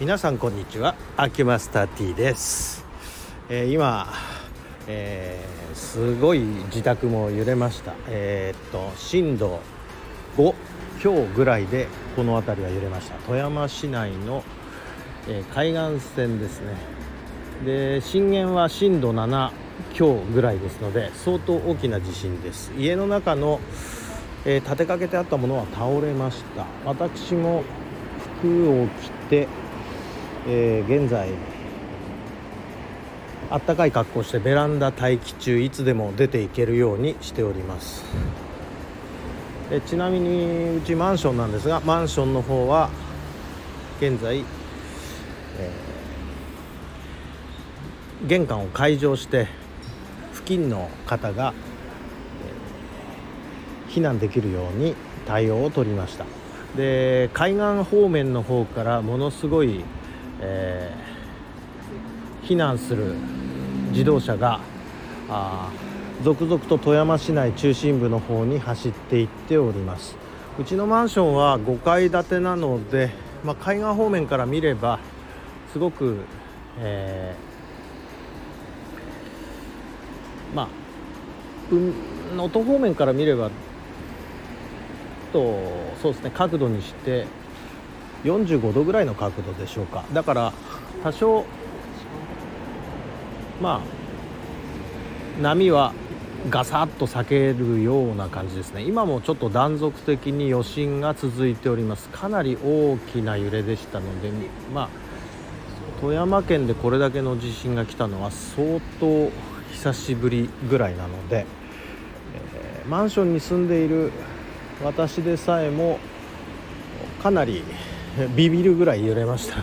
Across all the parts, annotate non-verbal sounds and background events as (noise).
皆さんこんにちは。アキュマスター T です、えー、今、えー、すごい自宅も揺れました。えー、っと震度5強ぐらいでこの辺りは揺れました。富山市内の、え海岸線ですね。で震源は震度7強ぐらいですので相当大きな地震です。家の中の、え立てかけてあったものは倒れました。私も服を着てえー、現在あったかい格好してベランダ待機中いつでも出ていけるようにしております。えちなみにうちマンションなんですがマンションの方は現在、えー、玄関を開錠して付近の方が、えー、避難できるように対応を取りました。で海岸方面の方からものすごいえー、避難する自動車があ続々と富山市内中心部の方に走っていっております。うちのマンションは5階建てなので、まあ、海岸方面から見ればすごく、えー、まあ能登方面から見ればとそうですね角度にして45度ぐらいの角度でしょうか。だから多少まあ波はガサッと避けるような感じですね。今もちょっと断続的に余震が続いております。かなり大きな揺れでしたのでまあ富山県でこれだけの地震が来たのは相当久しぶりぐらいなので、えー、マンションに住んでいる私でさえもかなり (laughs) ビビるぐらい揺れました。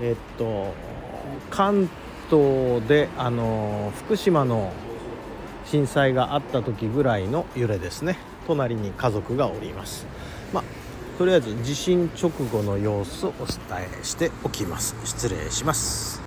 えっと関東であの福島の震災があった時ぐらいの揺れですね。隣に家族がおります。まあとりあえず地震直後の様子をお伝えしておきます。失礼します。